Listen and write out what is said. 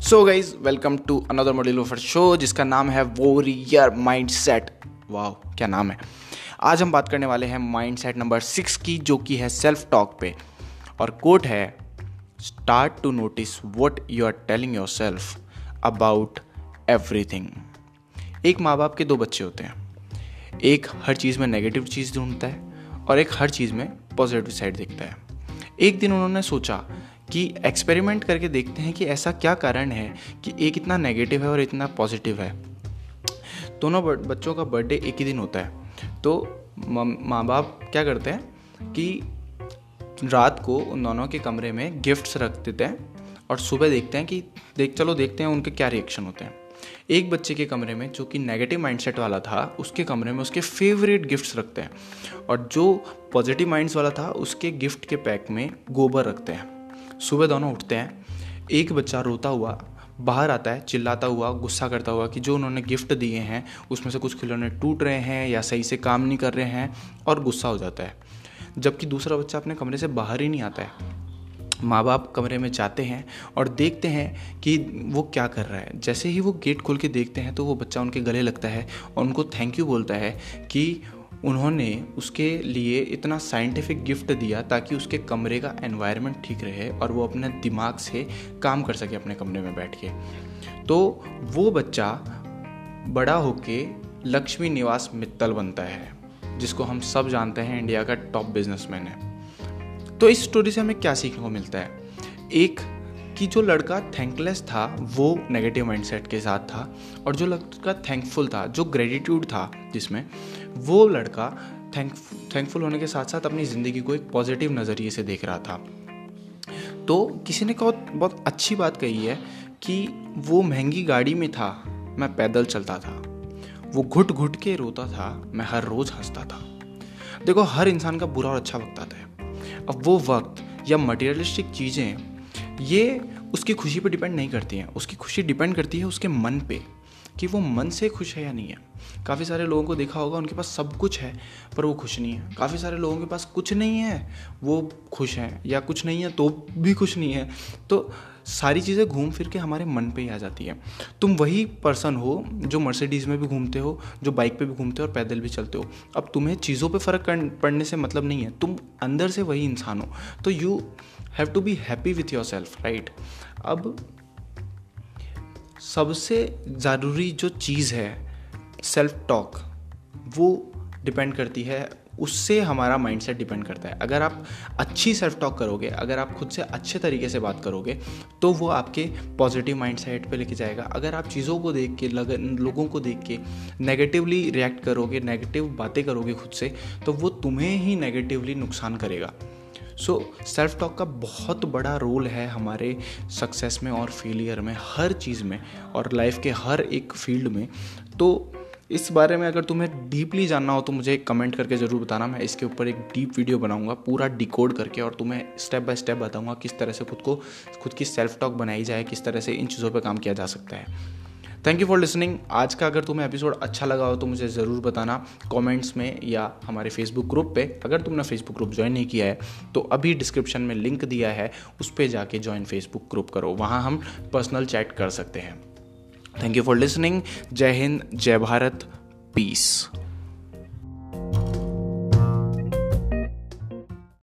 So guys welcome to another model of show जिसका नाम है वोरियर माइंड सेट वाह क्या नाम है? आज हम बात करने वाले हैं माइंड सेट नंबर सिक्स की, जो कि है सेल्फ टॉक पे। और कोट है start to notice what you are telling yourself about everything एक माँ बाप के दो बच्चे होते हैं। एक हर चीज़ में नेगेटिव चीज़ ढूंढता है और एक हर चीज़ में पॉजिटिव साइड देखता है। एक दिन उन्होंने सोचा कि एक्सपेरिमेंट करके देखते हैं कि ऐसा क्या कारण है कि एक इतना नेगेटिव है और इतना पॉजिटिव है। दोनों बच्चों का बर्थडे एक ही दिन होता है। तो माँ बाप क्या करते हैं कि रात को उन दोनों के कमरे में गिफ्ट्स रख देते हैं और सुबह देखते हैं कि देख चलो देखते हैं उनके क्या रिएक्शन होते हैं। एक बच्चे के कमरे में जो कि नेगेटिव माइंडसेट वाला था, उसके कमरे में उसके फेवरेट गिफ्ट्स रखते हैं और जो पॉजिटिव माइंड्स वाला था, उसके गिफ्ट के पैक में गोबर रखते हैं। सुबह दोनों उठते हैं, एक बच्चा रोता हुआ, बाहर आता है, चिल्लाता हुआ, गुस्सा करता हुआ कि जो उन्होंने गिफ्ट दिए हैं, उसमें से कुछ खिलौने टूट रहे हैं या सही से काम नहीं कर रहे हैं और गुस्सा हो जाता है। जबकि दूसरा बच्चा अपने कमरे से बाहर ही नहीं आता है। माँ बाप कमरे में जाते हैं और देखते हैं कि वो क्या कर रहा है। जैसे ही वो गेट खोल के देखते हैं तो वो बच्चा उनके गले लगता है और उनको थैंक यू बोलता है कि उन्होंने उसके लिए इतना साइंटिफिक गिफ्ट दिया ताकि उसके कमरे का एनवायरनमेंट ठीक रहे और वो अपने दिमाग से काम कर सके अपने कमरे में बैठ के। तो वो बच्चा बड़ा होके लक्ष्मी निवास मित्तल बनता है, जिसको हम सब जानते हैं इंडिया का टॉप बिजनेसमैन है। तो इस स्टोरी से हमें क्या सीखने को मिलता है? एक कि जो लड़का थैंकलेस था, वो नेगेटिव माइंडसेट के साथ था और जो लड़का थैंकफुल था, जो ग्रेटिट्यूड था जिसमें, वो लड़का थैंक थैंकफुल होने के साथ साथ अपनी ज़िंदगी को एक पॉजिटिव नज़रिए से देख रहा था। तो किसी ने बहुत बहुत अच्छी बात कही है कि वो महँगी गाड़ी में था, मैं पैदल चलता था। वो घुट घुट के रोता था, मैं हर रोज़ हंसता था। देखो, हर इंसान का बुरा और अच्छा वक्त आता है। अब वो वक्त या मटेरियलिस्टिक चीज़ें, ये उसकी खुशी पर डिपेंड नहीं करती है। उसकी खुशी डिपेंड करती है उसके मन पे कि वो मन से खुश है या नहीं है। काफ़ी सारे लोगों को देखा होगा उनके पास सब कुछ है, पर वो खुश नहीं है। काफ़ी सारे लोगों के पास कुछ नहीं है, वो खुश हैं, या कुछ नहीं है तो भी खुश नहीं है। तो सारी चीज़ें घूम फिर के हमारे मन पे ही आ जाती है। तुम वही पर्सन हो जो मर्सिडीज़ में भी घूमते हो, जो बाइक पे भी घूमते हो और पैदल भी चलते हो। अब तुम्हें चीज़ों पे फ़र्क पड़ने से मतलब नहीं है। तुम अंदर से वही इंसान हो। तो you have to be happy with yourself right अब सबसे ज़रूरी जो चीज़ है सेल्फ टॉक वो डिपेंड करती है उससे हमारा माइंडसेट डिपेंड करता है। अगर आप अच्छी सेल्फ टॉक करोगे, अगर आप खुद से अच्छे तरीके से बात करोगे तो वो आपके पॉजिटिव माइंडसेट पे लेके जाएगा। अगर आप चीज़ों को देख के, लग, लोगों को देख के नेगेटिवली रिएक्ट करोगे नेगेटिव बातें करोगे खुद से तो वो तुम्हें ही नेगेटिवली नुकसान करेगा। सो सेल्फ टॉक का बहुत बड़ा रोल है हमारे सक्सेस में और फेलियर में, हर चीज़ में और लाइफ के हर एक फ़ील्ड में। तो इस बारे में अगर तुम्हें डीपली जानना हो तो मुझे कमेंट करके ज़रूर बताना। मैं इसके ऊपर एक डीप वीडियो बनाऊँगा, पूरा डिकोड करके, और तुम्हें स्टेप बाय स्टेप बताऊँगा किस तरह से खुद को, खुद की सेल्फ टॉक बनाई जाए, किस तरह से इन चीज़ों पर काम किया जा सकता है। थैंक यू फॉर लिसनिंग आज का अगर तुम्हें एपिसोड अच्छा लगा हो तो मुझे ज़रूर बताना कमेंट्स में या हमारे फेसबुक ग्रुप पे। अगर तुमने फेसबुक ग्रुप ज्वाइन नहीं किया है तो अभी डिस्क्रिप्शन में लिंक दिया है, उस पर जाके ज्वाइन फेसबुक ग्रुप करो। वहाँ हम पर्सनल चैट कर सकते हैं। थैंक यू फॉर लिसनिंग जय हिंद जय भारत पीस